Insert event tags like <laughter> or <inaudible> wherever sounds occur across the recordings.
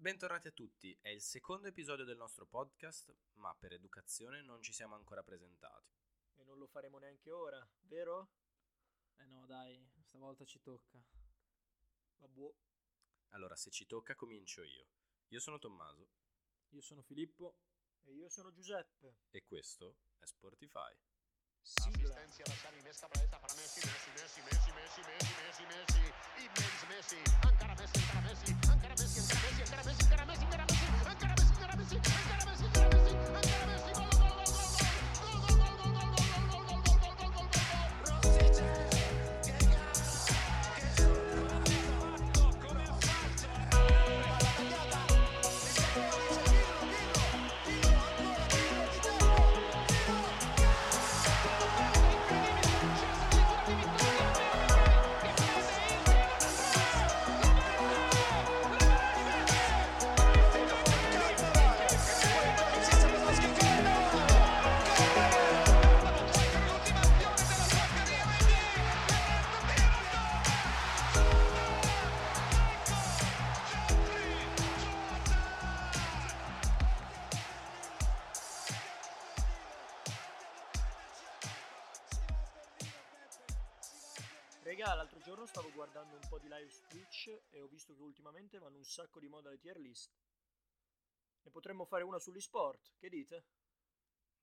Bentornati a tutti, è il secondo episodio del nostro podcast, ma per educazione non ci siamo ancora presentati. E non lo faremo neanche ora, vero? Eh no, dai, stavolta ci tocca. Vabbè. Allora, se ci tocca comincio io. Io sono Tommaso Io sono Filippo. E io sono Giuseppe. e questo è Sportify. Sigla. Asistencia da Xavi, Messi cabretta para Messi, Messi, Messi, Messi, Messi, Messi, Messi, Messi, immens Messi, encara Messi, encara Messi, encara Messi, encara Messi, encara Messi, encara Messi, encara Messi, encara Messi, encara Messi, encara Messi, encara Messi, po' di live su Twitch e ho visto che ultimamente vanno un sacco di moda le tier list. Ne potremmo fare una sugli sport, che dite?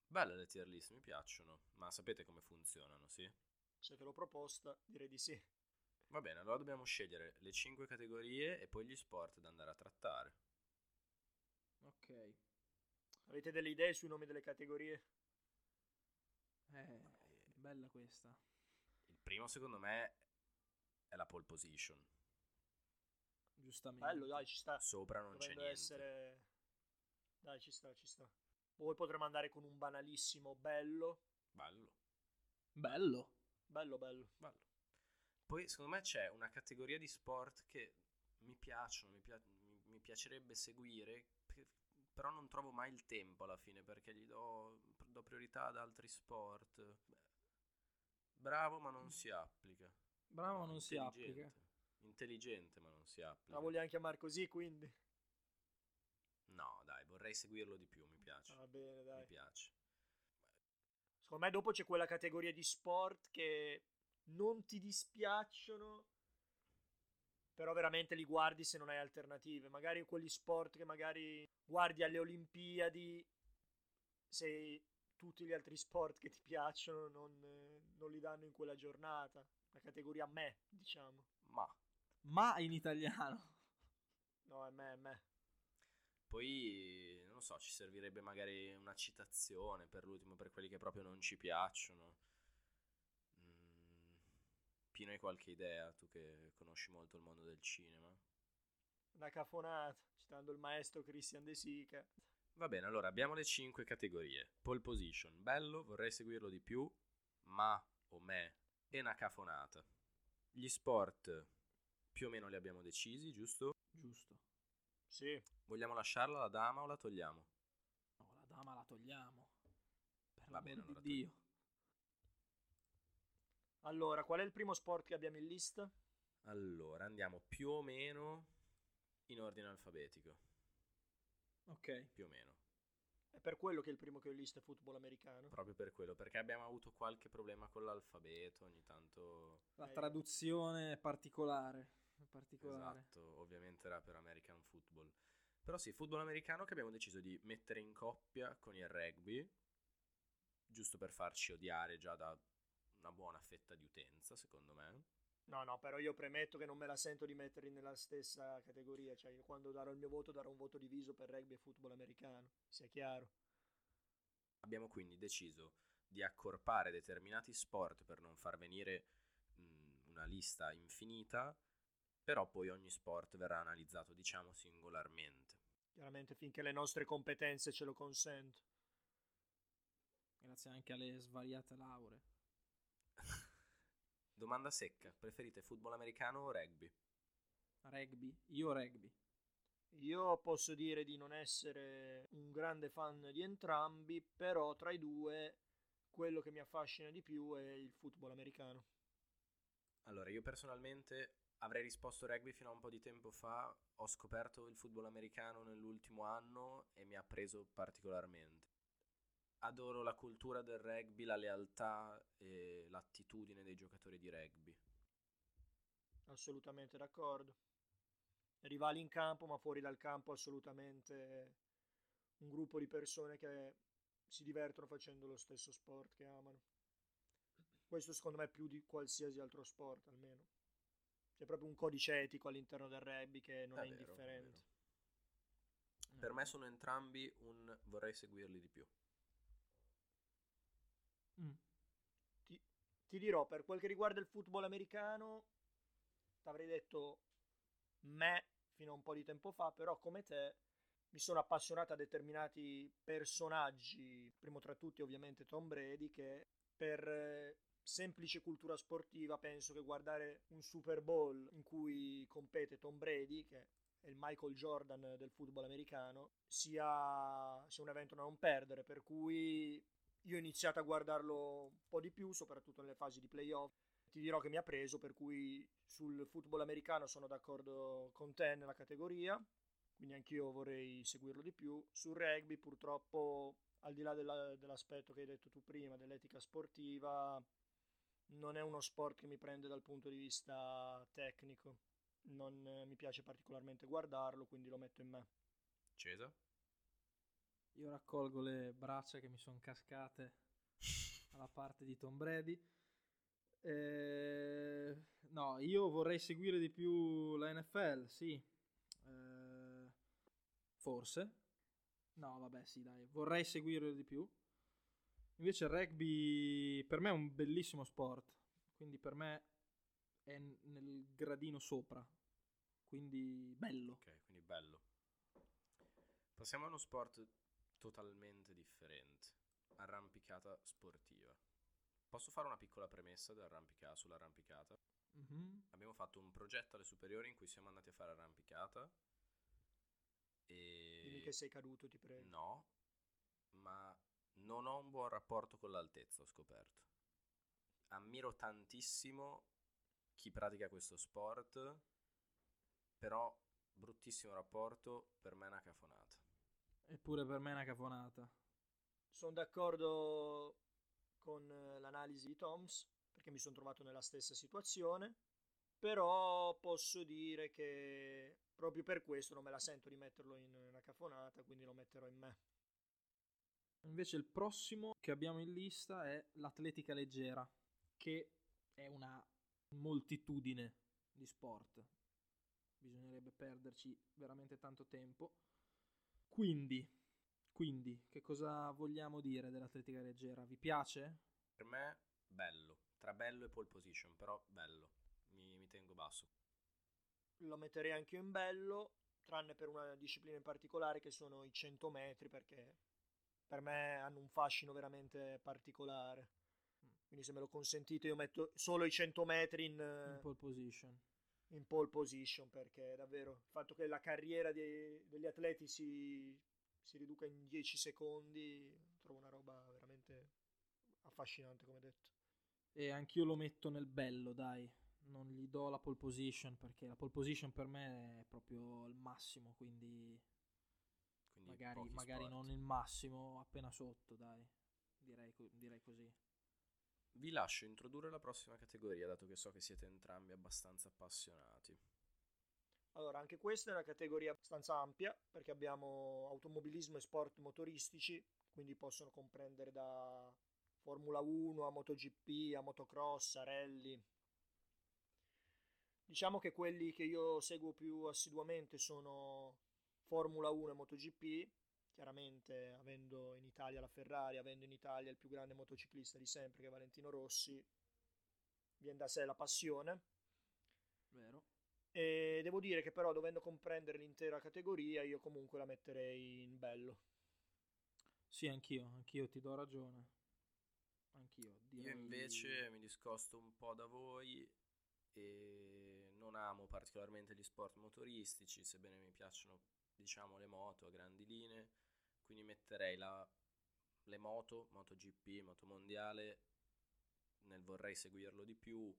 Belle le tier list, mi piacciono, ma sapete come funzionano, sì? Se te l'ho proposta, direi di sì. Va bene, allora dobbiamo scegliere le 5 categorie e poi gli sport da andare a trattare. Ok. Avete delle idee sui nomi delle categorie? Eh, bella questa. Il primo secondo me è la pole position. Giustamente. Bello, dai, ci sta. Sopra non c'è Dovendo niente. essere... Dai, ci sta, ci sta. Poi potremmo andare con un banalissimo bello. Bello, Bello. Bello, bello. bello. Poi secondo me c'è una categoria di sport che mi piacciono, mi, pia- mi- piacerebbe seguire, pe- però non trovo mai il tempo alla fine perché gli do, do priorità ad altri sport. Beh, bravo ma non si applica. Bravo, No, non si applica. intelligente. Ma non si applica. La vogliamo chiamare così, quindi? No, dai, vorrei seguirlo di più, mi piace. Va bene, mi dai. piace. Secondo me dopo c'è quella categoria di sport che non ti dispiacciono, però veramente li guardi se non hai alternative. Magari quegli sport che magari guardi alle Olimpiadi, se tutti gli altri sport che ti piacciono non, non li danno in quella giornata. La categoria me, diciamo. Ma Ma in italiano. No, è me, è me. Poi, non lo so, ci servirebbe magari una citazione per l'ultimo, per quelli che proprio non ci piacciono. Mm, Pino, hai qualche idea, tu che conosci molto il mondo del cinema? Una cafonata, citando il maestro Christian De Sica. Va bene, allora abbiamo le 5 categorie. Pole position, bello, vorrei seguirlo di più, ma o me e una cafonata. Gli sport più o meno li abbiamo decisi, giusto? Giusto. Sì, Vogliamo lasciarla la dama o la togliamo? No, la dama la togliamo. Per Va bene, allora di Dio. allora, qual è il primo sport che abbiamo in lista? Allora, andiamo più o meno in ordine alfabetico, Ok. più o meno. È per quello che il primo che ho in lista è football americano. Proprio per quello, perché abbiamo avuto qualche problema con l'alfabeto, ogni tanto... La Eh. traduzione è particolare. È particolare. Esatto, ovviamente era per American Football. Però sì, football americano che abbiamo deciso di mettere in coppia con il rugby, giusto per farci odiare già da una buona fetta di utenza, secondo me. No, no, però io premetto che non me la sento di metterli nella stessa categoria. Cioè, io quando darò il mio voto darò un voto diviso per rugby e football americano. Sia chiaro. Abbiamo quindi deciso di accorpare determinati sport per non far venire mh, una lista infinita, però poi ogni sport verrà analizzato, diciamo, singolarmente. Chiaramente finché le nostre competenze ce lo consentono. Grazie anche alle svariate lauree. Domanda secca, preferite football americano o rugby? Rugby. Io rugby. Io posso dire di non essere un grande fan di entrambi, però tra i due quello che mi affascina di più è il football americano. Allora, io personalmente avrei risposto rugby fino a un po' di tempo fa, ho scoperto il football americano nell'ultimo anno e mi ha preso particolarmente. Adoro la cultura del rugby, la lealtà e l'attitudine dei giocatori di rugby. Assolutamente d'accordo. Rivali in campo, ma fuori dal campo assolutamente un gruppo di persone che si divertono facendo lo stesso sport che amano. Questo secondo me è più di qualsiasi altro sport, almeno. C'è proprio un codice etico all'interno del rugby che non è, È vero, è indifferente. Per me sono entrambi un vorrei seguirli di più. Mm. Ti, ti dirò, per quel che riguarda il football americano, ti avrei detto me fino a un po' di tempo fa, però come te mi sono appassionato a determinati personaggi, primo tra tutti ovviamente Tom Brady, che per eh, semplice cultura sportiva penso che guardare un Super Bowl in cui compete Tom Brady, che è il Michael Jordan del football americano, sia, sia un evento da non perdere, per cui io ho iniziato a guardarlo un po' di più, soprattutto nelle fasi di playoff. Ti dirò che mi ha preso, per cui sul football americano sono d'accordo con te nella categoria, quindi anch'io vorrei seguirlo di più. Sul rugby purtroppo, al di là della- dell'aspetto che hai detto tu prima, dell'etica sportiva, non è uno sport che mi prende dal punto di vista tecnico. Non eh, mi piace particolarmente guardarlo, quindi lo metto in me. Cesa? Io raccolgo le braccia che mi sono cascate <laughs> alla parte di Tom Brady. Eh, no, io vorrei seguire di più la NFL, sì. Eh, forse. No, vabbè, sì, dai, vorrei seguirlo di più. Invece il rugby per me è un bellissimo sport, quindi per me è nel gradino sopra. Quindi bello. Ok, quindi bello. Passiamo a uno sport totalmente differente. Arrampicata sportiva. Posso fare una piccola premessa dell'arrampica- sull'arrampicata? Mhm. Abbiamo fatto un progetto alle superiori in cui siamo andati a fare arrampicata. E... Dimmi che sei caduto, ti prego. No, ma non ho un buon rapporto con l'altezza, ho scoperto. Ammiro tantissimo chi pratica questo sport, però bruttissimo rapporto, per me è una cafonata. Eppure per me è una cafonata. Sono d'accordo con eh, l'analisi di Toms perché mi sono trovato nella stessa situazione, però posso dire che proprio per questo non me la sento di metterlo in una cafonata, quindi lo metterò in me. Invece il prossimo che abbiamo in lista è l'atletica leggera, che è una moltitudine di sport. Bisognerebbe perderci veramente tanto tempo. Quindi, quindi, che cosa vogliamo dire dell'atletica leggera? Vi piace? Per me, bello. Tra bello e pole position, però bello. Mi, mi tengo basso. Lo metterei anche io in bello, tranne per una disciplina in particolare che sono i 100 metri perché per me hanno un fascino veramente particolare. Quindi se me lo consentite io metto solo i 100 metri in, In pole position. In pole position perché davvero il fatto che la carriera dei- degli atleti si, si riduca in 10 secondi trovo una roba veramente affascinante come detto. E anch'io lo metto nel bello, dai. Non gli do la pole position perché la pole position per me è proprio il massimo, quindi Quindi magari, magari non il massimo, appena sotto, dai. Direi, direi così. Vi lascio introdurre la prossima categoria, dato che so che siete entrambi abbastanza appassionati. Allora, anche questa è una categoria abbastanza ampia perché abbiamo automobilismo e sport motoristici, quindi possono comprendere da Formula 1 a MotoGP, a motocross, a rally. Diciamo che quelli che io seguo più assiduamente sono Formula 1 e MotoGP, chiaramente avendo in Italia la Ferrari, avendo in Italia il più grande motociclista di sempre che è Valentino Rossi, viene da sé la passione. Vero? E devo dire che però dovendo comprendere l'intera categoria io comunque la metterei in bello. Sì, anch'io, anch'io ti do ragione. Anch'io. Io direi- invece mi discosto un po' da voi e non amo particolarmente gli sport motoristici, sebbene mi piacciono, diciamo, le moto a grandi linee, quindi metterei la- le moto, MotoGP, Moto Mondiale, nel vorrei seguirlo di più,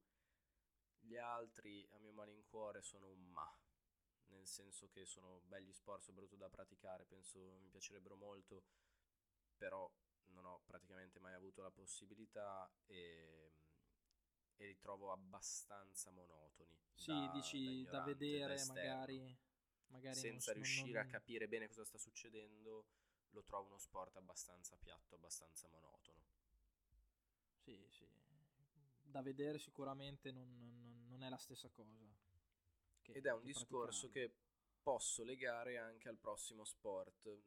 Gli altri, a mio malincuore, sono un ma. Nel senso che sono belli sport, soprattutto da praticare. Penso mi piacerebbero molto, però non ho praticamente mai avuto la possibilità e, e li trovo abbastanza monotoni. Sì, da- dici da, ignorante, vedere esterno. magari, magari senza non, riuscire non- a capire bene cosa sta succedendo, lo trovo uno sport abbastanza piatto, abbastanza monotono. Sì, sì. Da vedere sicuramente non, non- non è la stessa cosa. che- Ed è un che discorso che posso legare anche al prossimo sport,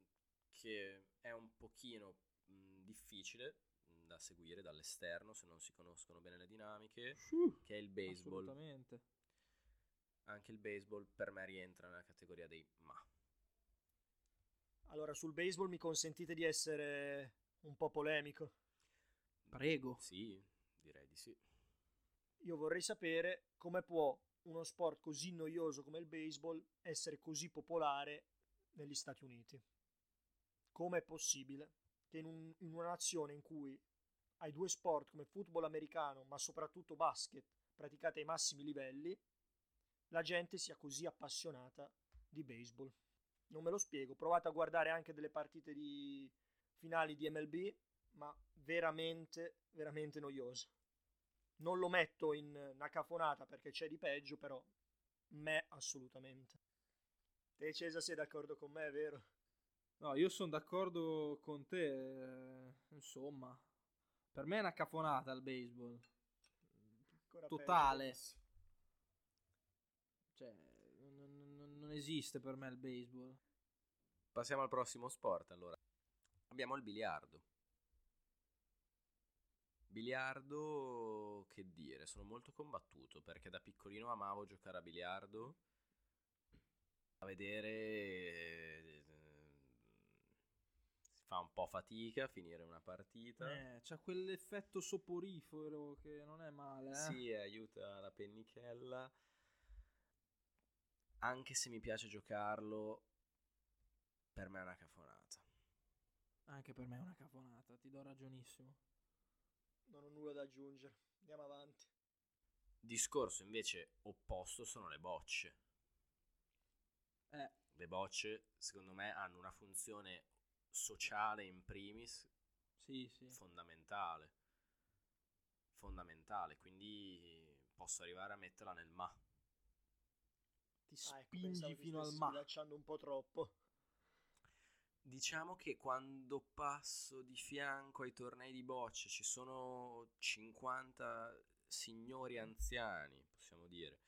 che è un pochino mh, difficile da seguire dall'esterno se non si conoscono bene le dinamiche, Uh, che è il baseball. Assolutamente. Anche il baseball per me rientra nella categoria dei ma. Allora, sul baseball mi consentite di essere un po' polemico. Prego. Sì, direi di sì. Io vorrei sapere come può uno sport così noioso come il baseball essere così popolare negli Stati Uniti. Come è possibile che in, un- in una nazione in cui hai due sport come football americano, ma soprattutto basket, praticati ai massimi livelli, la gente sia così appassionata di baseball? Non me lo spiego. Provate a guardare anche delle partite di finali di MLB, ma veramente, veramente noioso. Non lo metto in una cafonata perché c'è di peggio, però me assolutamente. Te Cesa sei d'accordo con me, vero? No, io sono d'accordo con te. eh, insomma, per me è una cafonata il baseball. Ancora Totale. peggio. Cioè, non, esiste per me il baseball. Passiamo al prossimo sport allora. Abbiamo il biliardo. Biliardo, che dire, sono molto combattuto perché da piccolino amavo giocare a biliardo. A vedere eh, si fa un po' fatica a finire una partita. Eh, c'ha quell'effetto soporifero che non è male, eh. Sì, aiuta la pennichella. Anche se mi piace giocarlo, per me è una cafonata. Anche per me è una cafonata, ti do ragionissimo. Non ho nulla da aggiungere. Andiamo avanti. Discorso invece opposto sono le bocce. Eh, Le bocce, secondo me, hanno una funzione sociale in primis sì, sì. fondamentale. Fondamentale, quindi posso arrivare a metterla nel ma. Ti Ah, ecco, spingi vi fino al stessi ma. sfilacciando un po' troppo. Diciamo che quando passo di fianco ai tornei di bocce ci sono 50 signori anziani, possiamo dire,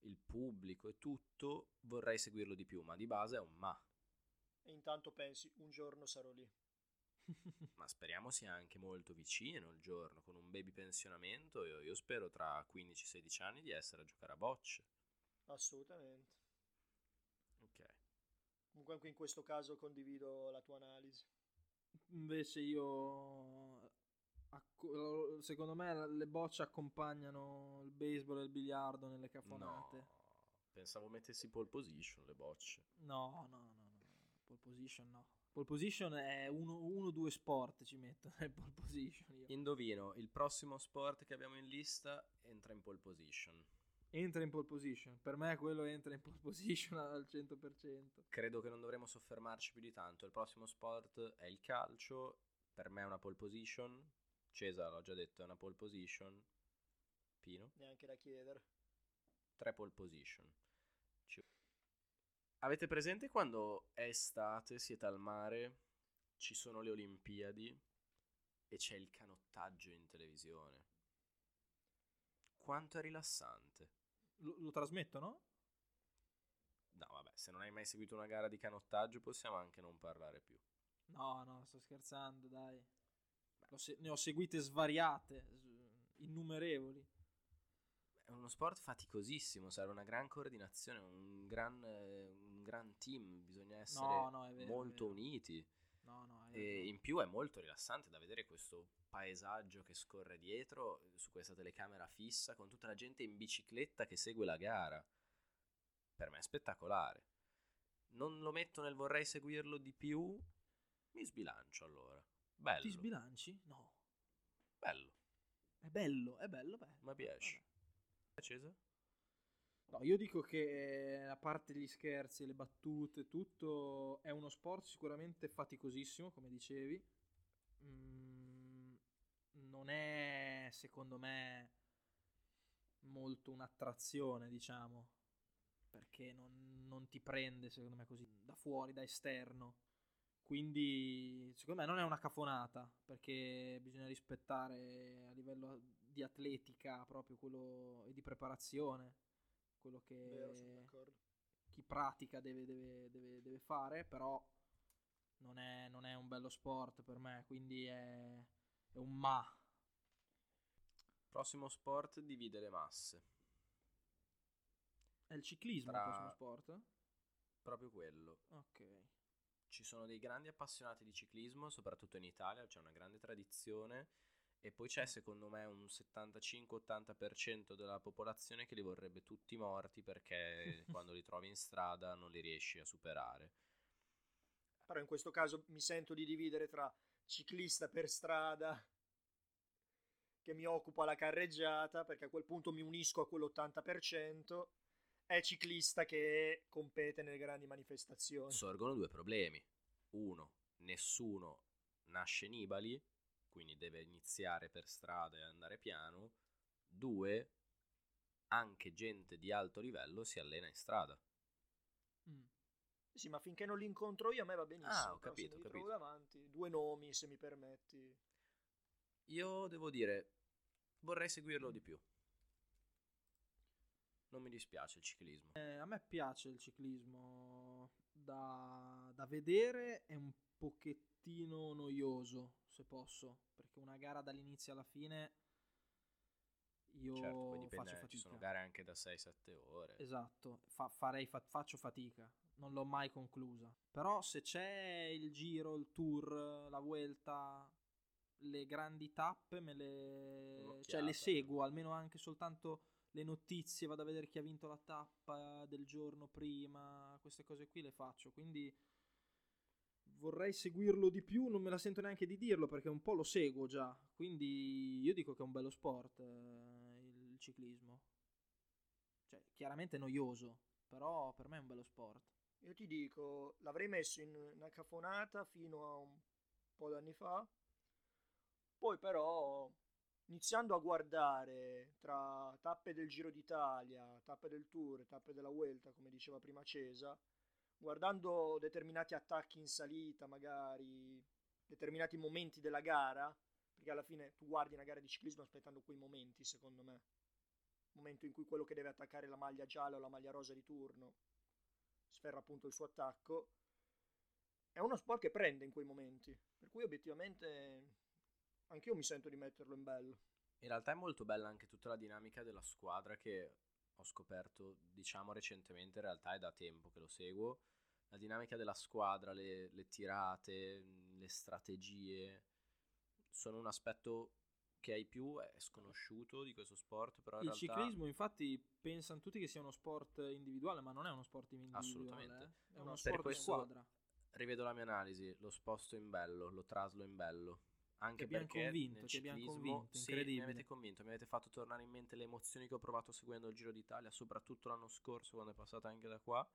il pubblico e tutto, vorrei seguirlo di più, ma di base è un ma. E intanto pensi, un giorno sarò lì. <laughs> Ma speriamo sia anche molto vicino il giorno, con un baby pensionamento. Io, io spero tra 15-16 anni di essere a giocare a bocce. Assolutamente. Ok. Comunque anche in questo caso condivido la tua analisi. Invece io... Secondo me le bocce accompagnano il baseball e il biliardo nelle cafonate. No, pensavo mettessi pole position le bocce. No, no, no, no. Pole position no. Pole position è uno, uno o due sport ci metto nel pole position io. Indovino, il prossimo sport che abbiamo in lista entra in pole position. Entra in pole position. Per me quello entra in pole <laughs> position al 100%. Credo che non dovremo soffermarci più di tanto. Il prossimo sport è il calcio. Per me è una pole position. Cesa, l'ho già detto, è una pole position. Pino? Neanche da chiedere. tre pole position. Ci- Avete presente quando è estate, siete al mare, ci sono le Olimpiadi e c'è il canottaggio in televisione? Quanto è rilassante. Lo, lo trasmettono? No, vabbè, se non hai mai seguito una gara di canottaggio possiamo anche non parlare più. No, no, sto scherzando, dai. Se- ne ho seguite svariate, innumerevoli. È uno sport faticosissimo, serve una gran coordinazione, un gran, eh, un gran team, bisogna essere No, no, vero, molto uniti. No, no, E in più è molto rilassante da vedere questo paesaggio che scorre dietro eh, su questa telecamera fissa con tutta la gente in bicicletta che segue la gara. Per me è spettacolare. Non lo metto nel vorrei seguirlo di più. Mi sbilancio allora. Bello. Ti sbilanci? No. bello. È bello, è bello, bello. Ma piace. Vabbè. No, io dico che a parte gli scherzi, le battute, tutto è uno sport sicuramente faticosissimo, come dicevi. Mm, non è, secondo me, molto un'attrazione, diciamo, perché non, non ti prende, secondo me, così da fuori, da esterno. Quindi, secondo me, non è una cafonata, perché bisogna rispettare a livello di atletica proprio quello e di preparazione quello che Vero, chi pratica deve, deve- deve- deve fare, però non è, non è un bello sport per me, quindi è, è un ma. Prossimo sport divide le masse. È il ciclismo Tra- il prossimo sport? Proprio quello. Ok. Ci sono dei grandi appassionati di ciclismo, soprattutto in Italia, c'è una grande tradizione e poi c'è secondo me un 75-80% della popolazione che li vorrebbe tutti morti perché <laughs> quando li trovi in strada non li riesci a superare. Però in questo caso mi sento di dividere tra ciclista per strada che mi occupa la carreggiata, perché a quel punto mi unisco a quell'80%, e ciclista che compete nelle grandi manifestazioni. Sorgono due problemi. Uno, nessuno nasce Nibali, quindi deve iniziare per strada e andare piano. Due, anche gente di alto livello si allena in strada. Mm. Sì, ma finché non li incontro io a me va benissimo. Ah, ho capito, ho trovo capito. davanti, due nomi se mi permetti. Io devo dire, vorrei seguirlo di più. Non mi dispiace il ciclismo. Eh, a me piace il ciclismo da, da vedere, è un pochettino noioso, se posso, perché una gara dall'inizio alla fine io certo, poi faccio dipende, fatica. ci sono gare anche da 6-7 ore. Esatto, fa- farei fa- faccio fatica, non l'ho mai conclusa. Però se c'è il giro, il tour, la vuelta, le grandi tappe, me le, cioè, le seguo, almeno anche soltanto le notizie, vado a vedere chi ha vinto la tappa del giorno prima, queste cose qui le faccio, quindi vorrei seguirlo di più, non me la sento neanche di dirlo perché un po' lo seguo già, quindi io dico che è un bello sport eh, il ciclismo. Cioè, chiaramente noioso, però per me è un bello sport. Io ti dico, l'avrei messo in una cafonata fino a un po' d'anni fa. Poi però, iniziando a guardare tra tappe del Giro d'Italia, tappe del Tour, tappe della Vuelta, come diceva prima Cesa, guardando determinati attacchi in salita, magari determinati momenti della gara, perché alla fine tu guardi una gara di ciclismo aspettando quei momenti, secondo me. Momento in cui quello che deve attaccare la maglia gialla o la maglia rosa di turno sferra appunto il suo attacco. È uno sport che prende in quei momenti, per cui obiettivamente anch'io mi sento di metterlo in bello. In realtà è molto bella anche tutta la dinamica della squadra che ho scoperto, diciamo, recentemente, in realtà è da tempo che lo seguo. La dinamica della squadra, le, le tirate, mh, le strategie, sono un aspetto che ai più è sconosciuto di questo sport, però in Il realtà... ciclismo, infatti, pensano tutti che sia uno sport individuale, ma non è uno sport individuale. Assolutamente. eh. È uno Per sport di squadra. Rivedo la mia analisi, lo sposto in bello, lo traslo in bello. Anche abbiamo perché convinto, ti abbiamo ciclismo, convinto, sì, mi avete convinto, mi avete fatto tornare in mente le emozioni che ho provato seguendo il Giro d'Italia, soprattutto l'anno scorso quando è passata anche da qua.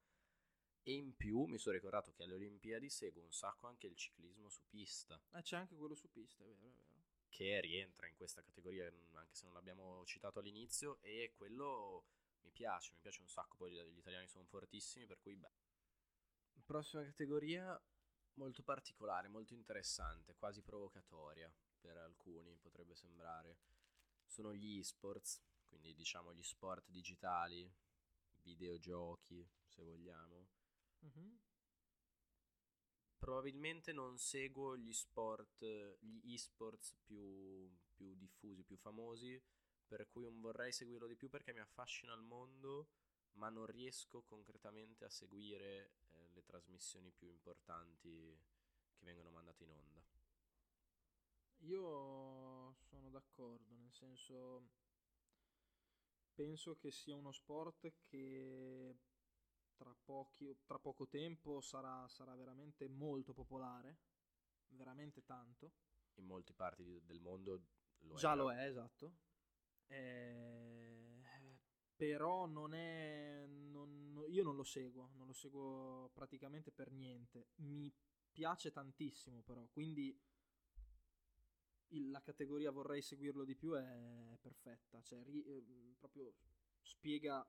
E in più mi sono ricordato che alle Olimpiadi seguo un sacco anche il ciclismo su pista, Eh, c'è anche quello su pista, è vero, è vero. che rientra in questa categoria, anche se non l'abbiamo citato all'inizio, e quello mi piace, mi piace un sacco, poi gli gli italiani sono fortissimi, per cui beh. Prossima categoria molto particolare, molto interessante, quasi provocatoria per alcuni potrebbe sembrare. Sono gli esports, quindi diciamo gli sport digitali, videogiochi, se vogliamo. Mhm. Probabilmente non seguo gli sport, gli esports più, più diffusi, più famosi, per cui non vorrei seguirlo di più perché mi affascina il mondo, ma non riesco concretamente a seguire eh, le trasmissioni più importanti che vengono mandate in onda. Io sono d'accordo, nel senso penso che sia uno sport che tra, pochi, tra poco tempo sarà, sarà veramente molto popolare, veramente tanto. In molte parti del mondo lo è. Già lo è, esatto. Eh, però non è... non- io non lo seguo, non lo seguo praticamente per niente. Mi piace tantissimo però, quindi il- la categoria vorrei seguirlo di più è perfetta, cioè ri- eh, proprio spiega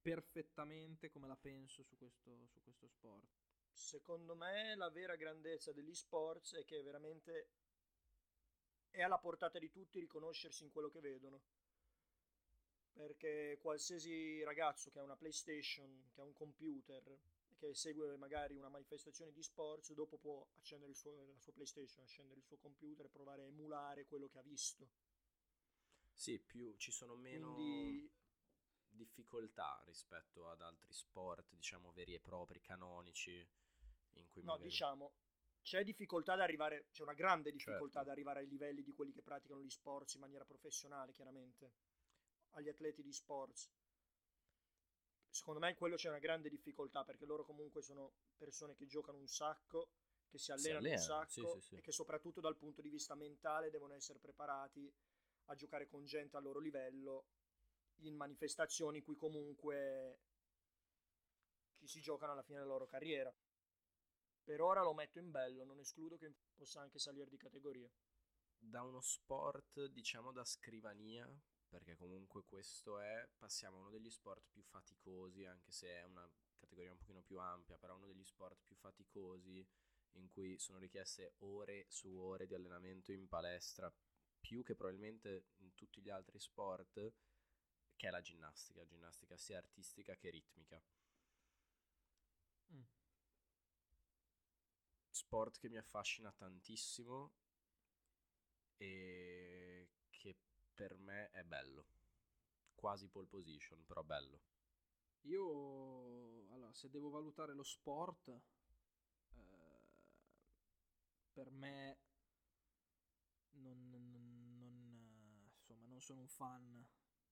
perfettamente come la penso su questo, su questo sport. Secondo me la vera grandezza degli sports è che veramente è alla portata di tutti riconoscersi in quello che vedono. Perché qualsiasi ragazzo che ha una PlayStation, che ha un computer che segue magari una manifestazione di sports, dopo può accendere suo- la sua PlayStation, accendere il suo computer e provare a emulare quello che ha visto. Sì, più ci sono meno Quindi difficoltà rispetto ad altri sport, diciamo veri e propri, canonici, in cui No, magari... diciamo, c'è difficoltà ad arrivare, c'è una grande difficoltà Certo. ad arrivare ai livelli di quelli che praticano gli sports in maniera professionale, chiaramente, agli atleti di sports. Secondo me in quello c'è una grande difficoltà perché loro comunque sono persone che giocano un sacco, che si allenano un allenano, sì, sacco sì, sì. e che soprattutto dal punto di vista mentale devono essere preparati a giocare con gente al loro livello in manifestazioni in cui comunque ci si giocano alla fine della loro carriera. Per ora lo metto in bello, non escludo che possa anche salire di categoria. da uno sport, diciamo da scrivania, perché comunque questo è, passiamo a uno degli sport più faticosi, anche se è una categoria un pochino più ampia, però uno degli sport più faticosi in cui sono richieste ore su ore di allenamento in palestra, più che probabilmente in tutti gli altri sport, che è la ginnastica, ginnastica sia artistica che ritmica. Mm. Sport che mi affascina tantissimo e che per me è bello. Quasi pole position, però bello. Io, allora, se devo valutare lo sport, eh, per me non, non- non, insomma, non sono un fan,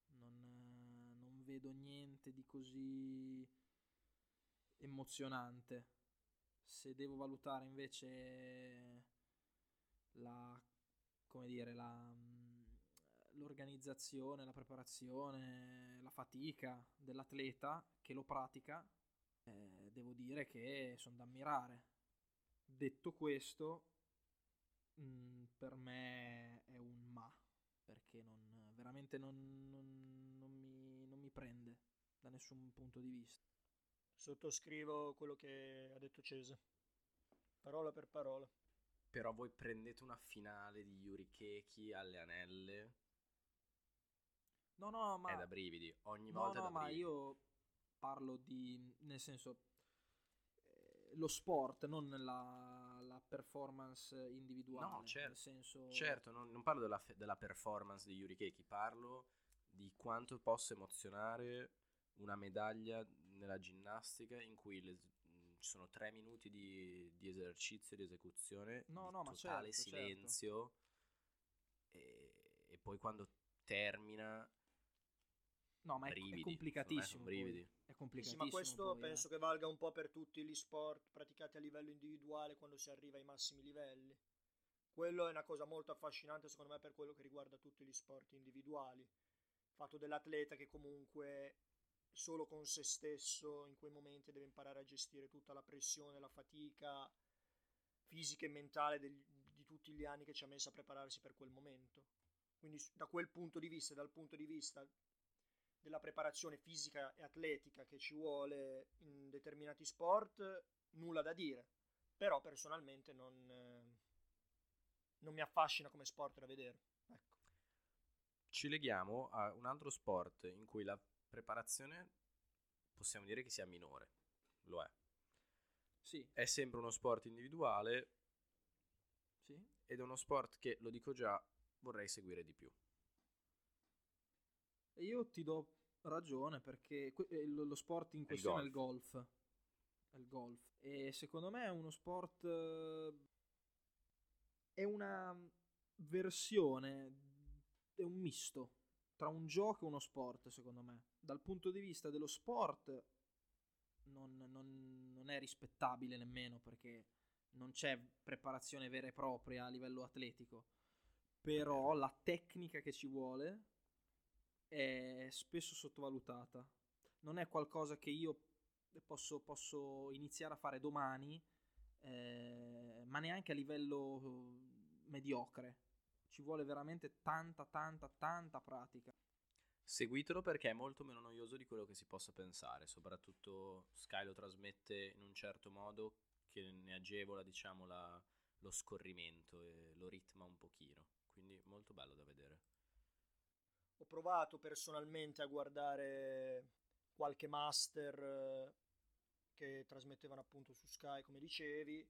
non, non vedo niente di così emozionante. Se devo valutare invece la, come dire, la, l'organizzazione, la preparazione, la fatica dell'atleta che lo pratica, eh, devo dire che sono da ammirare. Detto questo, mm, per me è un ma, perché non- veramente non, non- non mi, non mi prende da nessun punto di vista. Sottoscrivo quello che ha detto Cese, parola per parola. Però voi prendete una finale di Yuri Keki alle anelle, No, no, ma... è da brividi. Ogni No, volta no, ma brividi. io parlo di, nel senso, eh, lo sport, non la, la performance individuale. No, certo, senso, Certo, non, non parlo della, della performance di Yuri Keki, parlo di quanto possa emozionare una medaglia nella ginnastica in cui le- mh, ci sono tre minuti di, di esercizio, di esecuzione, No, di no, totale certo, certo. silenzio e, e poi quando termina no, ma è, è brividi, complicatissimo. me poi. sono brividi. È Sì, complicatissimo. ma questo poi, eh. penso che valga un po' per tutti gli sport praticati a livello individuale quando si arriva ai massimi livelli. Quello è una cosa molto affascinante secondo me per quello che riguarda tutti gli sport individuali. Il fatto dell'atleta che comunque solo con se stesso in quei momenti deve imparare a gestire tutta la pressione, la fatica fisica e mentale degli- di tutti gli anni che ci ha messo a prepararsi per quel momento. Quindi da quel punto di vista, dal punto di vista della preparazione fisica e atletica che ci vuole in determinati sport, nulla da dire. Però personalmente non, eh, non mi affascina come sport da vedere. Ecco. Ci leghiamo a un altro sport in cui la preparazione possiamo dire che sia minore, lo è. Sì, È sempre uno sport individuale sì. ed è uno sport che, lo dico già, vorrei seguire di più. Io ti do ragione perché eh, lo, lo sport in questione è il golf. È il golf. E secondo me è uno sport. eh, È una versione. È un misto tra un gioco e uno sport, secondo me. Dal punto di vista dello sport, non, non- non è rispettabile nemmeno perché non c'è preparazione vera e propria a livello atletico. Però la tecnica che ci vuole è spesso sottovalutata. Non è qualcosa che io posso, posso iniziare a fare domani, eh, ma neanche a livello eh, mediocre. Ci vuole veramente tanta, tanta, tanta pratica. Seguitelo perché è molto meno noioso di quello che si possa pensare, soprattutto Sky lo trasmette in un certo modo che ne agevola, diciamo, la, lo scorrimento e lo ritma un pochino, quindi molto bello da vedere. Ho provato personalmente a guardare qualche master eh, che trasmettevano appunto su Sky, come dicevi,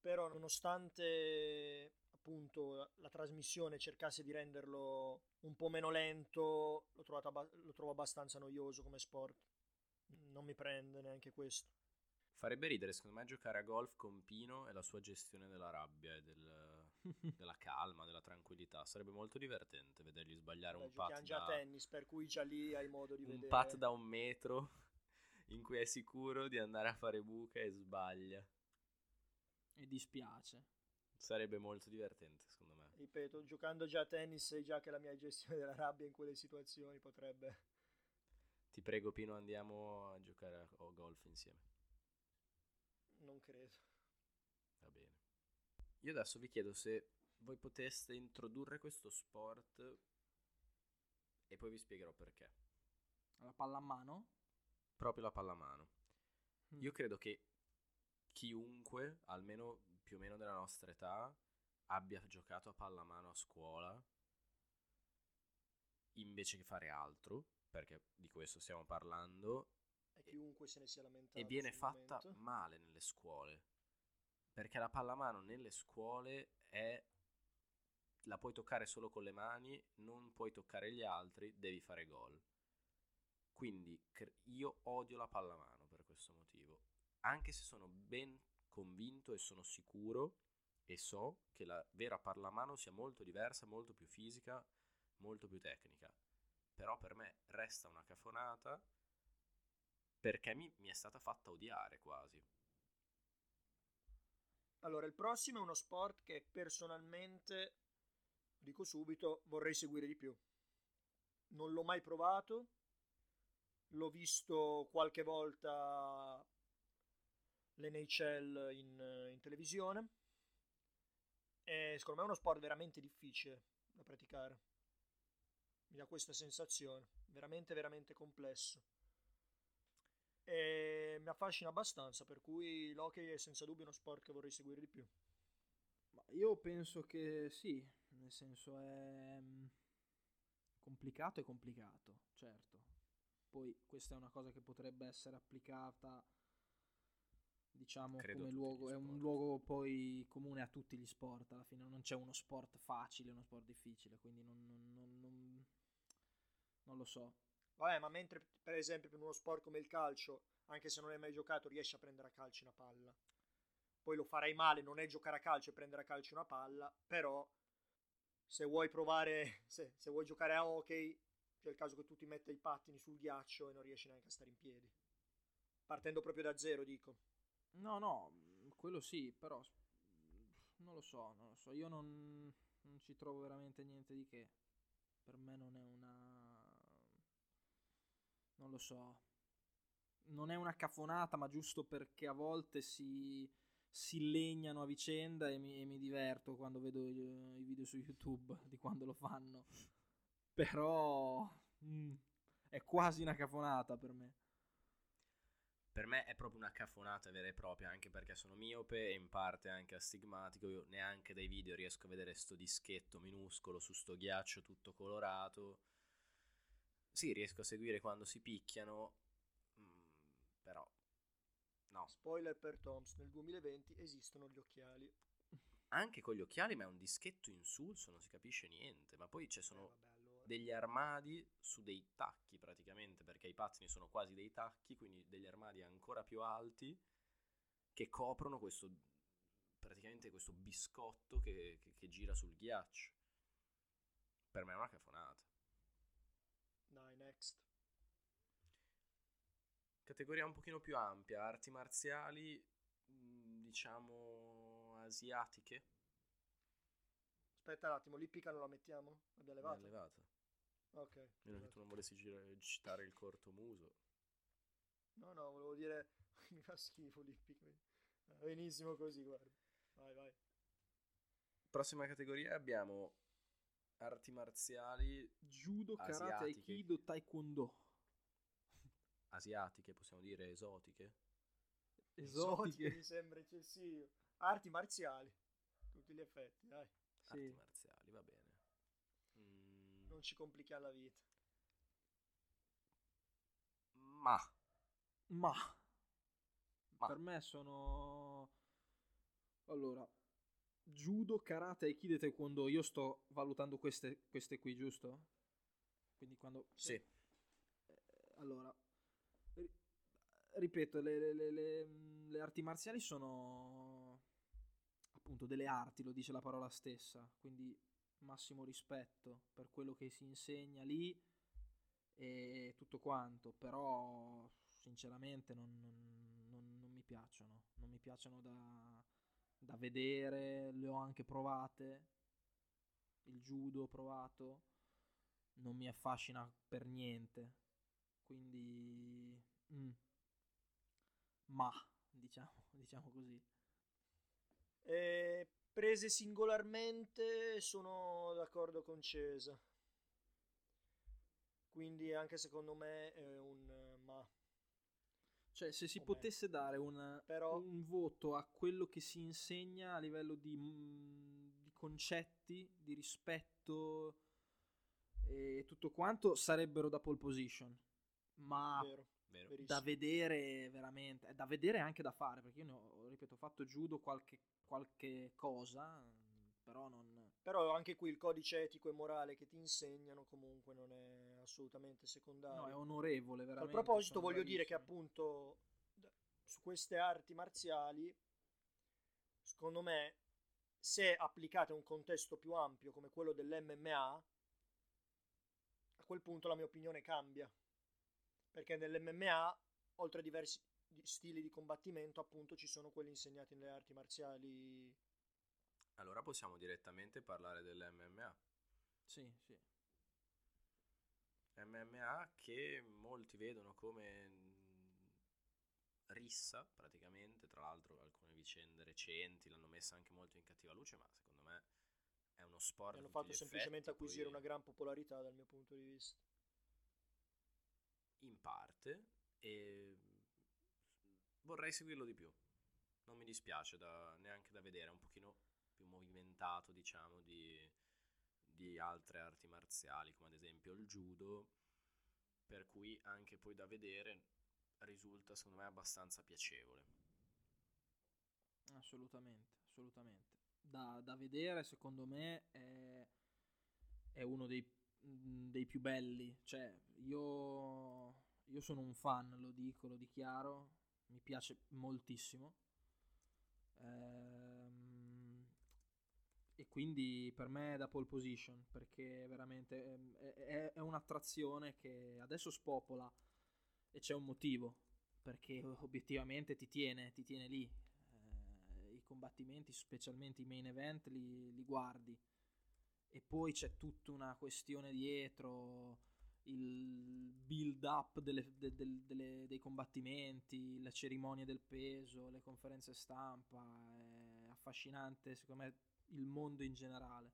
però nonostante appunto la trasmissione cercasse di renderlo un po' meno lento, l'ho, trovato, lo trovo abbastanza noioso come sport. Non mi prende neanche questo. Farebbe ridere, secondo me, giocare a golf con Pino e la sua gestione della rabbia e del, della calma, della tranquillità. Sarebbe molto divertente vedergli sbagliare Beh, un pat già da, tennis, per cui già lì hai modo di un vedere. pat da un metro <laughs> in cui è sicuro di andare a fare buca e sbaglia. E dispiace. Sarebbe molto divertente, secondo me. Ripeto, giocando già a tennis sai già che la mia gestione della rabbia in quelle situazioni potrebbe... Ti prego, Pino, andiamo a giocare a golf insieme. Non credo. Va bene. Io adesso vi chiedo se voi poteste introdurre questo sport e poi vi spiegherò perché. La palla a mano? Proprio la pallamano. Mm. Io credo che chiunque, almeno più o meno della nostra età, abbia giocato a pallamano a scuola invece che fare altro, perché di questo stiamo parlando, E chiunque se ne sia lamentato. e viene fatta momento. male nelle scuole. Perché la pallamano nelle scuole è la puoi toccare solo con le mani, non puoi toccare gli altri, devi fare gol. Quindi cre- io odio la pallamano per questo motivo. Anche se sono ben convinto e sono sicuro e so che la vera pallamano sia molto diversa, molto più fisica, molto più tecnica. Però per me resta una cafonata perché mi, mi è stata fatta odiare quasi. Allora, il prossimo è uno sport che personalmente, dico subito, vorrei seguire di più. Non l'ho mai provato, l'ho visto qualche volta l'NHL in, in televisione e secondo me è uno sport veramente difficile da praticare. Mi dà questa sensazione, veramente veramente complesso. E mi affascina abbastanza, per cui l'hockey è senza dubbio uno sport che vorrei seguire di più. Ma io penso che sì, nel senso è mm, complicato e complicato, certo. Poi questa è una cosa che potrebbe essere applicata, diciamo, Credo come luogo, è un luogo poi comune a tutti gli sport, alla fine non c'è uno sport facile uno sport difficile, quindi non, non- non- non- non lo so. Vabbè, ma mentre per esempio per uno sport come il calcio, anche se non hai mai giocato, riesci a prendere a calcio una palla. Poi lo farai male, non è giocare a calcio e prendere a calcio una palla, però se vuoi provare, <laughs> se, se vuoi giocare a hockey, c'è il caso che tu ti metta i pattini sul ghiaccio e non riesci neanche a stare in piedi. Partendo proprio da zero, dico. No, no, quello sì, però non lo so, non lo so. Io non, non ci trovo veramente niente di che. Per me non è una... non lo so. Non è una cafonata, ma giusto perché a volte si, si legnano a vicenda e mi, e mi diverto quando vedo i, i video su YouTube di quando lo fanno. Però mm, è quasi una cafonata per me. Per me è proprio una cafonata vera e propria, anche perché sono miope e in parte anche astigmatico. Io neanche dai video riesco a vedere sto dischetto minuscolo su sto ghiaccio tutto colorato. Sì, riesco a seguire quando si picchiano, mm, però no. Spoiler per Toms, nel 2020 esistono gli occhiali. Anche con gli occhiali, ma è un dischetto insulso, non si capisce niente. Ma poi ci Eh, sono vabbè, allora. degli armadi su dei tacchi praticamente, perché i pattini sono quasi dei tacchi, quindi degli armadi ancora più alti che coprono questo praticamente questo biscotto che, che- che gira sul ghiaccio. Per me è una cafonata. Dai, next. Categoria un pochino più ampia, arti marziali, mh, diciamo asiatiche. Aspetta un attimo, l'ippica non la mettiamo? L'abbiamo levata? L'ha levata. Ok. Meno che tu non volessi gira- citare il cortomuso. No, no, volevo dire <laughs> mi fa schifo l'Hippic. Va benissimo così, guarda. Vai, vai. Prossima categoria abbiamo arti marziali Judo, karate, Asiatiche. aikido, taekwondo. Asiatiche, possiamo dire esotiche. Esotiche. mi sembra eccessivo. Arti marziali. Tutti gli effetti, dai. Sì. Arti marziali, va bene. Mm, Non ci complichiamo la vita. ma Ma, Ma. per me sono allora judo, karate, aikido e taekwondo. Io sto valutando queste, queste qui, giusto? Quindi quando sì, Eh, allora ripeto, le, le- le- mh, le arti marziali sono appunto delle arti, lo dice la parola stessa, quindi massimo rispetto per quello che si insegna lì e tutto quanto, però sinceramente non, non- non- non mi piacciono, non mi piacciono da, da vedere, le ho anche provate, il judo ho provato, non mi affascina per niente, quindi... mm. Ma, diciamo, <laughs> diciamo così. E prese singolarmente sono d'accordo con Cesa. Quindi anche secondo me è un eh, ma. Cioè, se si potesse dare un, Però- un voto a quello che si insegna a livello di, mm, di concetti, di rispetto e tutto quanto, sarebbero da pole position. Ma Vero, vero. da vedere veramente, è da vedere anche da fare, perché io ne ho, ripeto, ho fatto judo qualche, qualche cosa, mm, però non... Però anche qui il codice etico e morale che ti insegnano comunque non è assolutamente secondario. No, è onorevole, A veramente. tal proposito voglio dire che bravissimi. appunto su queste arti marziali, secondo me, se applicate a un contesto più ampio come quello dell'MMA, a quel punto la mia opinione cambia. Perché nell'MMA, oltre a diversi di- stili di combattimento, appunto ci sono quelli insegnati nelle arti marziali. Allora possiamo direttamente parlare dell'MMA. Sì, sì. MMA che molti vedono come rissa praticamente, tra l'altro alcune vicende recenti l'hanno messa anche molto in cattiva luce, ma secondo me è uno sport. Hanno fatto semplicemente effetti, acquisire poi una gran popolarità dal mio punto di vista. In parte, e vorrei seguirlo di più. Non mi dispiace da- neanche da vedere, è un pochino più movimentato, diciamo, di, di altre arti marziali, come ad esempio il judo, per cui anche poi da vedere risulta secondo me abbastanza piacevole. Assolutamente, assolutamente. Da, da vedere, secondo me, è, è uno dei, mh, dei più belli. Cioè, io, io sono un fan, lo dico, lo dichiaro. Mi piace moltissimo. Ehm, e quindi per me è da pole position perché veramente ehm, è, è- è un'attrazione che adesso spopola e c'è un motivo perché obiettivamente ti tiene, ti tiene lì. Eh, I combattimenti, specialmente i main event, li, li guardi. E poi c'è tutta una questione dietro, il build up delle- de- del- delle- dei combattimenti, le cerimonie del peso, le conferenze stampa. È affascinante, secondo me, il mondo in generale.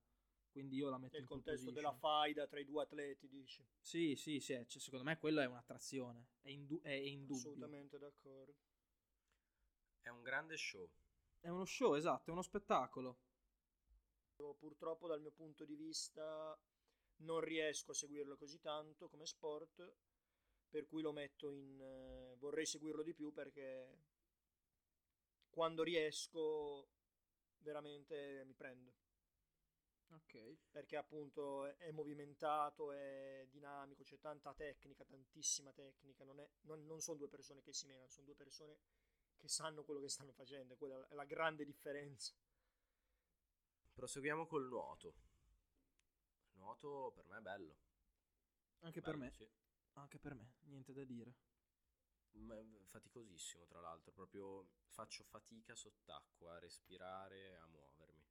Quindi io la metto Nel in contesto position. della faida tra i due atleti, dici. Sì, sì, sì, cioè, secondo me quello è un'attrazione, è, indu- è indubbio. Assolutamente d'accordo. È un grande show. È uno show, esatto, è uno spettacolo. Purtroppo dal mio punto di vista non riesco a seguirlo così tanto come sport, per cui lo metto in... eh, vorrei seguirlo di più perché quando riesco veramente mi prende. Ok. Perché appunto è- è movimentato, è dinamico, c'è tanta tecnica, tantissima tecnica. Non, è- non- non sono due persone che si menano, sono due persone che sanno quello che stanno facendo. Quella è la grande differenza. Proseguiamo col nuoto. Nuoto per me è bello. Anche per Bello, me, sì. anche per me, niente da dire. Ma è faticosissimo, tra l'altro, proprio faccio fatica sott'acqua a respirare, a muovermi.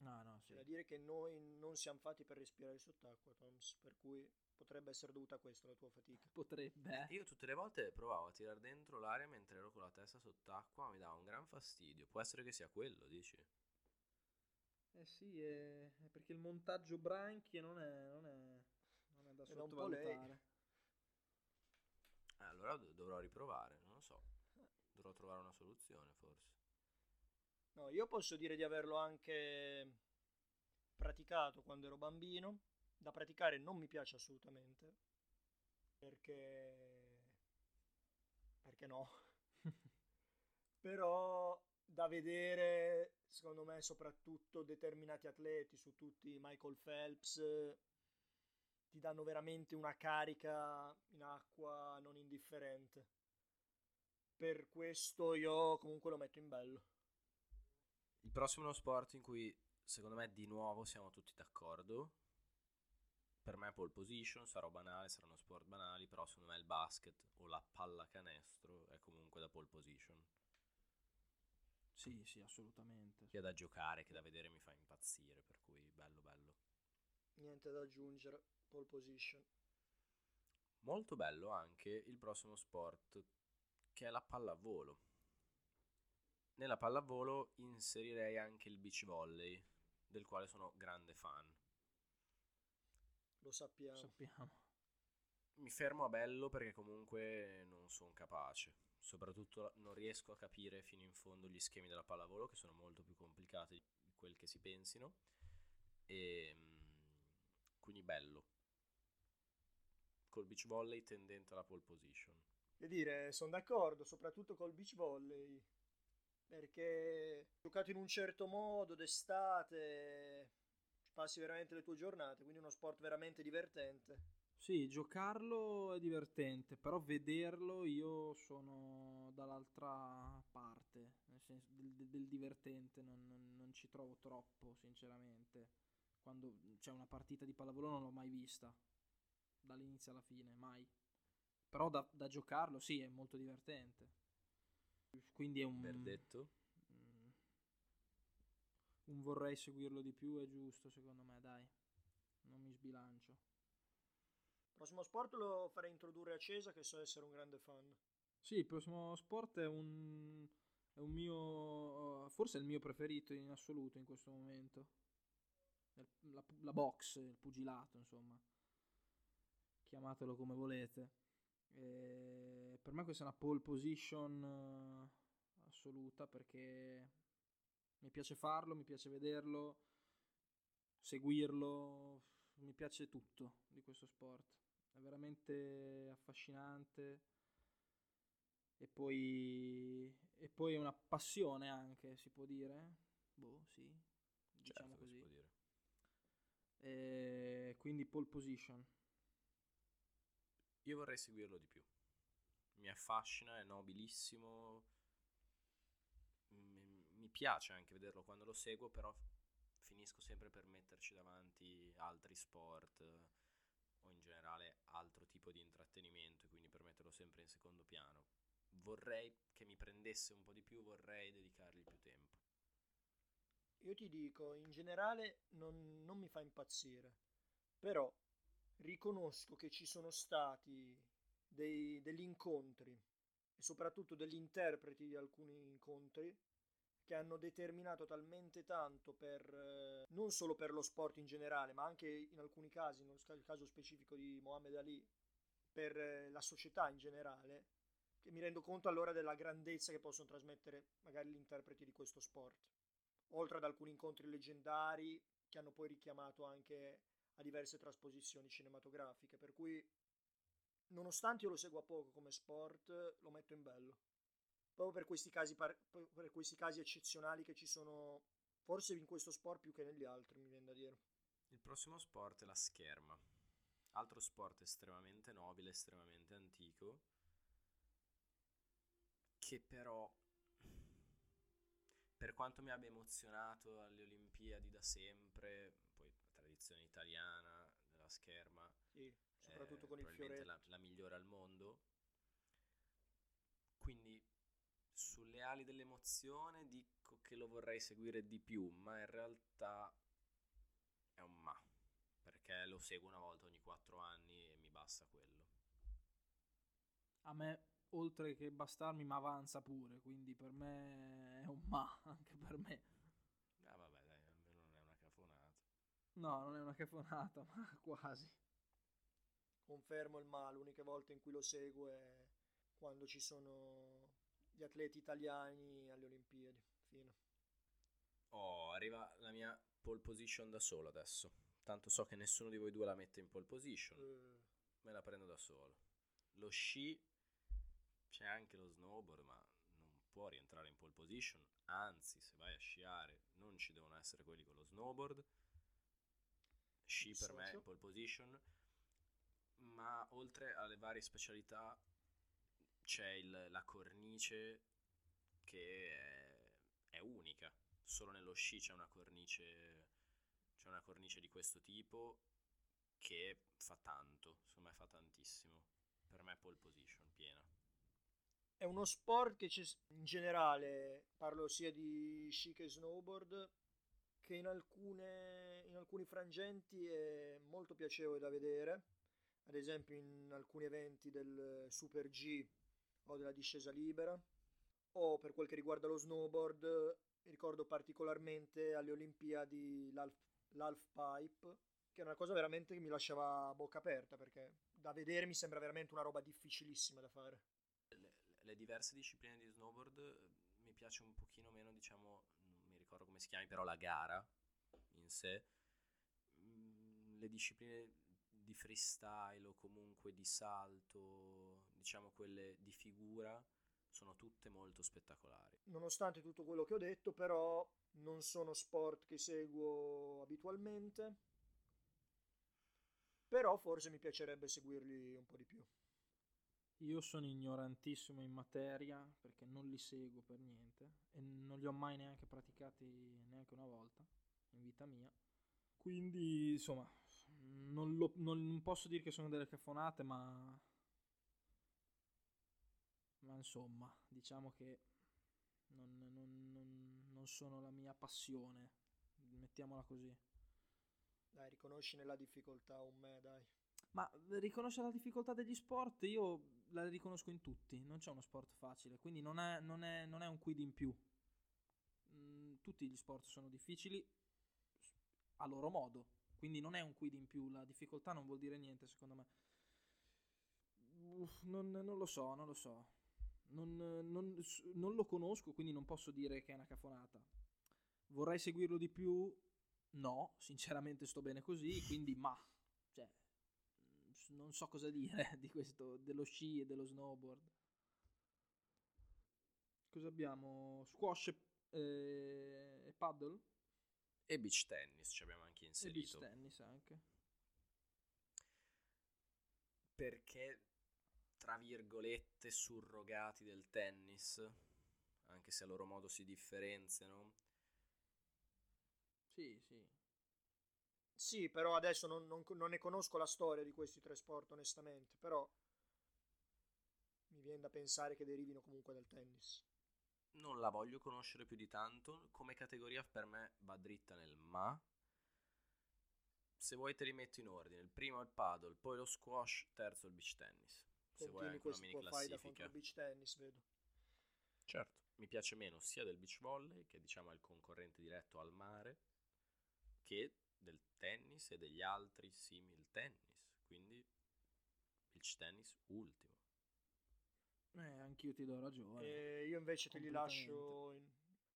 No, no, sì. C'è da dire che noi non siamo fatti per respirare sott'acqua, Toms, per cui potrebbe essere dovuta a questo la tua fatica. <laughs> Potrebbe. eh. Io tutte le volte provavo a tirare dentro l'aria mentre ero con la testa sott'acqua, mi dava un gran fastidio. Può essere che sia quello, dici? Eh sì, è, è perché il montaggio branchie non è, non è, non è da Era un po' lei. sottovalutare. Eh, allora do- dovrò riprovare, non lo so. Dovrò trovare una soluzione, forse. No, io posso dire di averlo anche praticato quando ero bambino. Da praticare non mi piace assolutamente. Perché... Perché no? <laughs> Però da vedere, secondo me, soprattutto determinati atleti, su tutti Michael Phelps, ti danno veramente una carica in acqua non indifferente. Per questo io comunque lo metto in bello. Il prossimo è uno sport in cui, secondo me, di nuovo siamo tutti d'accordo. Per me pole position, sarò banale, saranno sport banali, però secondo me il basket o la pallacanestro è comunque da pole position. Sì, sì, assolutamente. Sia da giocare che da vedere mi fa impazzire, per cui bello bello. Niente da aggiungere, pole position. Molto bello anche il prossimo sport che è la pallavolo. Nella pallavolo inserirei anche il beach volley, del quale sono grande fan. Lo sappiamo. Sappiamo. Mi fermo a bello perché comunque non sono capace. Soprattutto non riesco a capire fino in fondo gli schemi della pallavolo che sono molto più complicati di quel che si pensino. E mm, quindi bello. Col beach volley tendente alla pole position. E dire, sono d'accordo, soprattutto col beach volley. Perché giocato in un certo modo d'estate, passi veramente le tue giornate, quindi uno sport veramente divertente. Sì, giocarlo è divertente, però vederlo io sono dall'altra parte, nel senso del, del- divertente, non, non- non ci trovo troppo, sinceramente. Quando c'è una partita di pallavolo non l'ho mai vista, dall'inizio alla fine, mai. Però da, da giocarlo sì, è molto divertente. Quindi è un... Verdetto? mm, un vorrei seguirlo di più, è giusto secondo me, dai. Non mi sbilancio. Prossimo sport lo farei introdurre a Cesa, che so essere un grande fan. Sì, il prossimo sport è un, è un mio, forse è il mio preferito in assoluto in questo momento. La, la box, il pugilato, insomma. Chiamatelo come volete. E per me questa è una pole position eh, assoluta perché mi piace farlo, mi piace vederlo, seguirlo, mi piace tutto di questo sport. È veramente affascinante e poi, e poi è una passione anche, si può dire? Boh, sì, diciamo Certo così. può dire. E quindi pole position. Io vorrei seguirlo di più. Mi affascina, è nobilissimo. Mi, piace anche vederlo quando lo seguo, però finisco sempre per metterci davanti altri sport o in generale altro tipo di intrattenimento, e quindi per metterlo sempre in secondo piano. Vorrei che mi prendesse un po' di più, vorrei dedicargli più tempo. Io ti dico, in generale non, non mi fa impazzire, però riconosco che ci sono stati dei- degli incontri e soprattutto degli interpreti di alcuni incontri che hanno determinato talmente tanto per eh, non solo per lo sport in generale, ma anche in alcuni casi, nel ca- caso specifico di Mohamed Ali, per eh, la società in generale, che mi rendo conto allora della grandezza che possono trasmettere magari gli interpreti di questo sport oltre ad alcuni incontri leggendari che hanno poi richiamato anche a diverse trasposizioni cinematografiche, per cui nonostante io lo segua poco come sport, lo metto in bello. Proprio per questi casi, per questi casi eccezionali che ci sono forse in questo sport più che negli altri, mi viene da dire. Il prossimo sport è la scherma. Altro sport estremamente nobile, estremamente antico, che però, per quanto mi abbia emozionato alle Olimpiadi da sempre, poi la tradizione italiana della scherma, Sì, soprattutto è con il fioretto. la, la migliore al mondo. Quindi sulle ali dell'emozione dico che lo vorrei seguire di più, ma in realtà è un ma, perché lo seguo una volta ogni quattro anni e mi basta quello. A me, oltre che bastarmi, mi avanza pure, quindi per me è un ma, anche per me. Ah vabbè dai, almeno non è una cafonata. No, non è una cafonata, <laughs> ma quasi. Confermo il ma, l'unica volta in cui lo seguo è quando ci sono gli atleti italiani alle Olimpiadi. Fine. Oh, arriva la mia pole position da solo adesso. Tanto so che nessuno di voi due la mette in pole position. Eh, Me la prendo da solo. Lo sci c'è anche lo snowboard, ma non può rientrare in pole position. Anzi, se vai a sciare, non ci devono essere quelli con lo snowboard. Sci per me è in pole position. Ma oltre alle varie specialità c'è il- la cornice che è, è unica. Solo nello sci c'è una cornice. C'è una cornice di questo tipo che fa tanto, secondo me fa tantissimo. Per me pole position piena. È uno sport che in generale, parlo sia di sci che snowboard, che in, alcune, in alcuni frangenti è molto piacevole da vedere, ad esempio in alcuni eventi del Super G o della discesa libera, o per quel che riguarda lo snowboard, mi ricordo particolarmente alle Olimpiadi l'half, l'half pipe, che è una cosa veramente che mi lasciava bocca aperta, perché da vedere mi sembra veramente una roba difficilissima da fare. Le, le diverse discipline di snowboard eh, mi piace un pochino meno, diciamo, non mi ricordo come si chiami, però la gara in sé. Mm, Le discipline di freestyle o comunque di salto, diciamo quelle di figura, sono tutte molto spettacolari. nonostante tutto quello che ho detto, però non sono sport che seguo abitualmente. Però forse mi piacerebbe seguirli un po' di più. Io sono ignorantissimo in materia perché non li seguo per niente e non li ho mai neanche praticati neanche una volta in vita mia. Quindi, insomma, non, lo- non posso dire che sono delle cafonate, ma... Ma insomma, diciamo che non, non- non- non sono la mia passione, mettiamola così. Dai, riconosci nella difficoltà un me, dai. Ma riconoscere la difficoltà degli sport io la riconosco in tutti, non c'è uno sport facile, quindi non è, non è- non è un quid in più. Mm, tutti gli sport sono difficili a loro modo, quindi non è un quid in più, la difficoltà non vuol dire niente secondo me. Uff, non, non lo so, non lo so. Non, non- non lo conosco, quindi non posso dire che è una cafonata. Vorrei seguirlo di più? No, sinceramente sto bene così, <laughs> quindi ma. Cioè, non so cosa dire <laughs> di questo, dello sci e dello snowboard. Cosa abbiamo? Squash e, e paddle? E beach tennis ci abbiamo anche E beach inserito. tennis anche. perché, tra virgolette, surrogati del tennis, anche se a loro modo si differenziano. Sì, sì. Sì, però adesso non, non- non ne conosco la storia di questi tre sport, onestamente. Però mi viene da pensare che derivino comunque dal tennis. Non la voglio conoscere più di tanto. Come categoria per me va dritta nel ma. Se vuoi te li metto in ordine. Il primo è il paddle, poi lo squash, terzo il beach tennis. Se vuoi Continui anche una questo mini classifica. il beach tennis, vedo. Certo. Mi piace meno sia del beach volley, che diciamo è il concorrente diretto al mare, che del tennis e degli altri simil tennis. Quindi beach tennis ultimo. Eh, anch'io ti do ragione. E io invece te li lascio, in-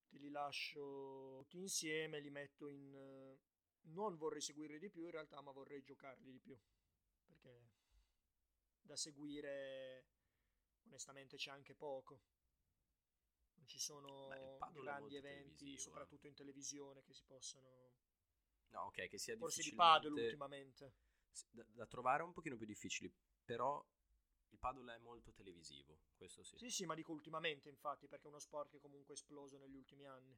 te li lascio tutti insieme, li metto in... eh, Non vorrei seguirli di più in realtà, ma vorrei giocarli di più. Perché da seguire onestamente c'è anche poco. Non ci sono Beh, grandi eventi, eh. soprattutto in televisione, che si possano... No, ok, che sia Forse di paddle ultimamente. Da, da trovare un pochino più difficili, però il paddle è molto televisivo, questo sì. Sì, sì, ma dico ultimamente infatti, perché è uno sport che comunque è esploso negli ultimi anni.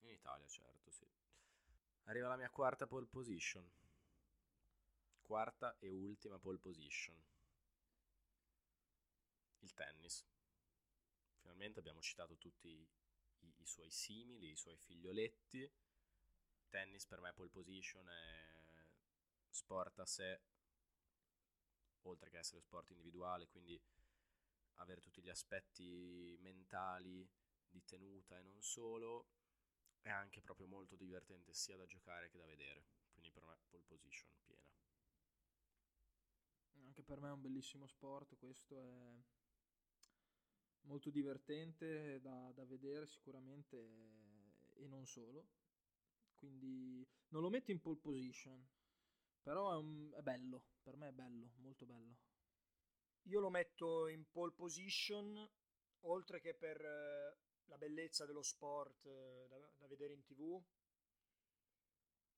In Italia, certo, sì. Arriva la mia quarta pole position. Quarta e ultima pole position. Il tennis. finalmente abbiamo citato tutti i, i suoi simili, i suoi figlioletti. Tennis per me pole position è sport a sé, oltre che essere sport individuale, quindi avere tutti gli aspetti mentali di tenuta e non solo, è anche proprio molto divertente sia da giocare che da vedere. Quindi per me pole position piena. Anche per me è un bellissimo sport, questo è molto divertente da, da vedere sicuramente e non solo. Quindi non lo metto in pole position, però è, un, è bello, per me è bello, molto bello. Io lo metto in pole position, oltre che per eh, la bellezza dello sport eh, da, da, vedere in tv,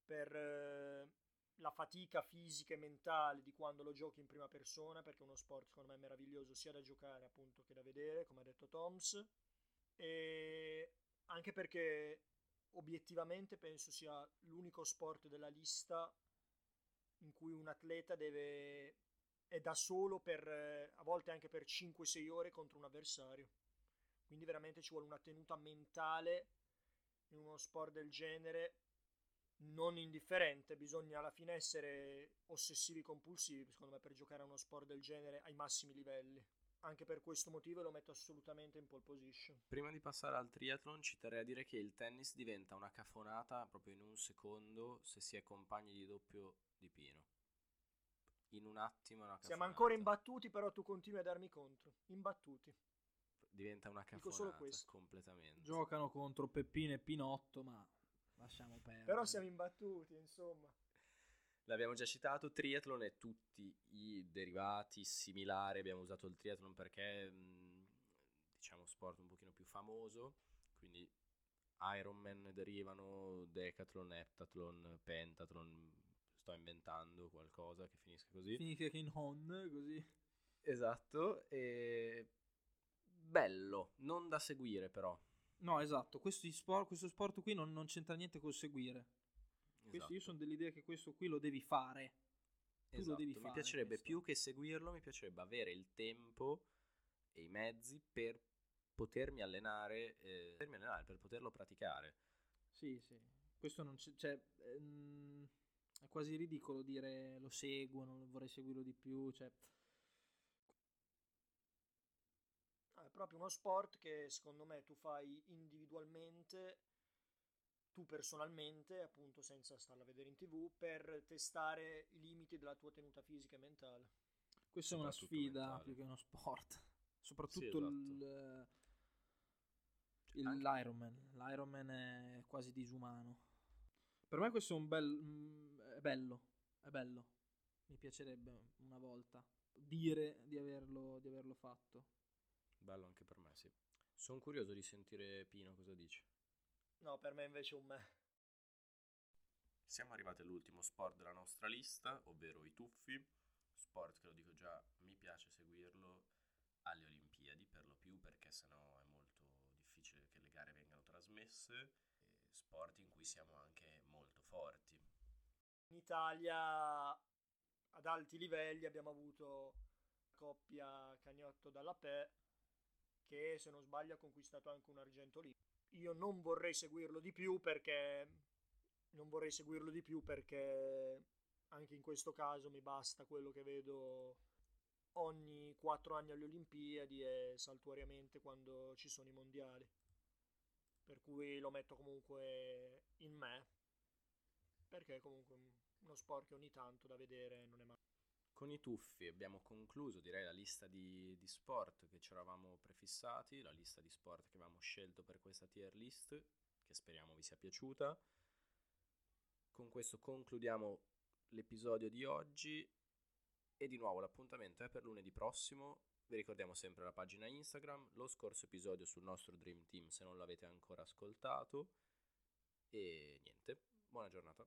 per eh, la fatica fisica e mentale di quando lo giochi in prima persona, perché è uno sport secondo me meraviglioso sia da giocare appunto che da vedere, come ha detto Toms, e anche perché obiettivamente penso sia l'unico sport della lista in cui un atleta deve è da solo per a volte anche per 5-6 ore contro un avversario. Quindi veramente ci vuole una tenuta mentale in uno sport del genere non indifferente, bisogna alla fine essere ossessivi compulsivi, secondo me, per giocare a uno sport del genere ai massimi livelli. Anche per questo motivo lo metto assolutamente in pole position. Prima di passare al triathlon ci terrei a dire che il tennis diventa una cafonata proprio in un secondo se si è compagni di doppio di Pino. In un attimo una cafonata. Siamo ancora imbattuti, però tu continui a darmi contro. Imbattuti. Diventa una Dico solo cafonata questo. completamente. Giocano contro Peppino e Pinotto, ma lasciamo perdere. Però siamo imbattuti, insomma. L'abbiamo già citato, triathlon e tutti i derivati similari, abbiamo usato il triathlon perché mh, diciamo sport un pochino più famoso, quindi Ironman derivano, decathlon, heptathlon, pentathlon, sto inventando qualcosa che finisca così. Finisce che in on, così. Esatto, e bello, non da seguire però. No, esatto, questo sport, questo sport qui non, non c'entra niente col seguire. Questo, io Esatto. sono dell'idea che questo qui lo devi fare. Tu lo Esatto, devi mi fare, piacerebbe questo. più che seguirlo, mi piacerebbe avere il tempo e i mezzi per potermi allenare, eh, potermi allenare, per poterlo praticare. Sì, sì. Questo non c'è... Cioè, ehm, è quasi ridicolo dire lo seguo, non vorrei seguirlo di più. Cioè, Ah, È proprio uno sport che secondo me tu fai individualmente, tu personalmente, appunto senza starla a vedere in tv, per testare i limiti della tua tenuta fisica e mentale. questa è una sfida mentale. più che uno sport. <laughs> Soprattutto esatto. il, il- Anche- l'Ironman. L'Ironman è quasi disumano. Per me questo è un bel... mm, è bello, è bello. Mi piacerebbe una volta dire di averlo, di averlo fatto. Bello anche per me, sì. Sono curioso di sentire Pino cosa dice. No, per me invece un me. Siamo arrivati all'ultimo sport della nostra lista, ovvero i tuffi. Sport che lo dico già, mi piace seguirlo alle Olimpiadi per lo più perché sennò è molto difficile che le gare vengano trasmesse. E sport in cui siamo anche molto forti. In Italia ad alti livelli abbiamo avuto coppia Cagnotto dalla Pe che se non sbaglio ha conquistato anche un argento lì. Io non vorrei seguirlo di più perché non vorrei seguirlo di più perché anche in questo caso mi basta quello che vedo ogni quattro anni alle Olimpiadi e saltuariamente quando ci sono i mondiali. Per cui lo metto comunque in me perché comunque un- uno sport che ogni tanto da vedere non è male. Con i tuffi abbiamo concluso, direi, la lista di, di sport che ci eravamo prefissati, la lista di sport che avevamo scelto per questa tier list, che speriamo vi sia piaciuta. Con questo concludiamo l'episodio di oggi e di nuovo l'appuntamento è per lunedì prossimo. Vi ricordiamo sempre la pagina Instagram, lo scorso episodio sul nostro Dream Team se non l'avete ancora ascoltato. E niente, buona giornata.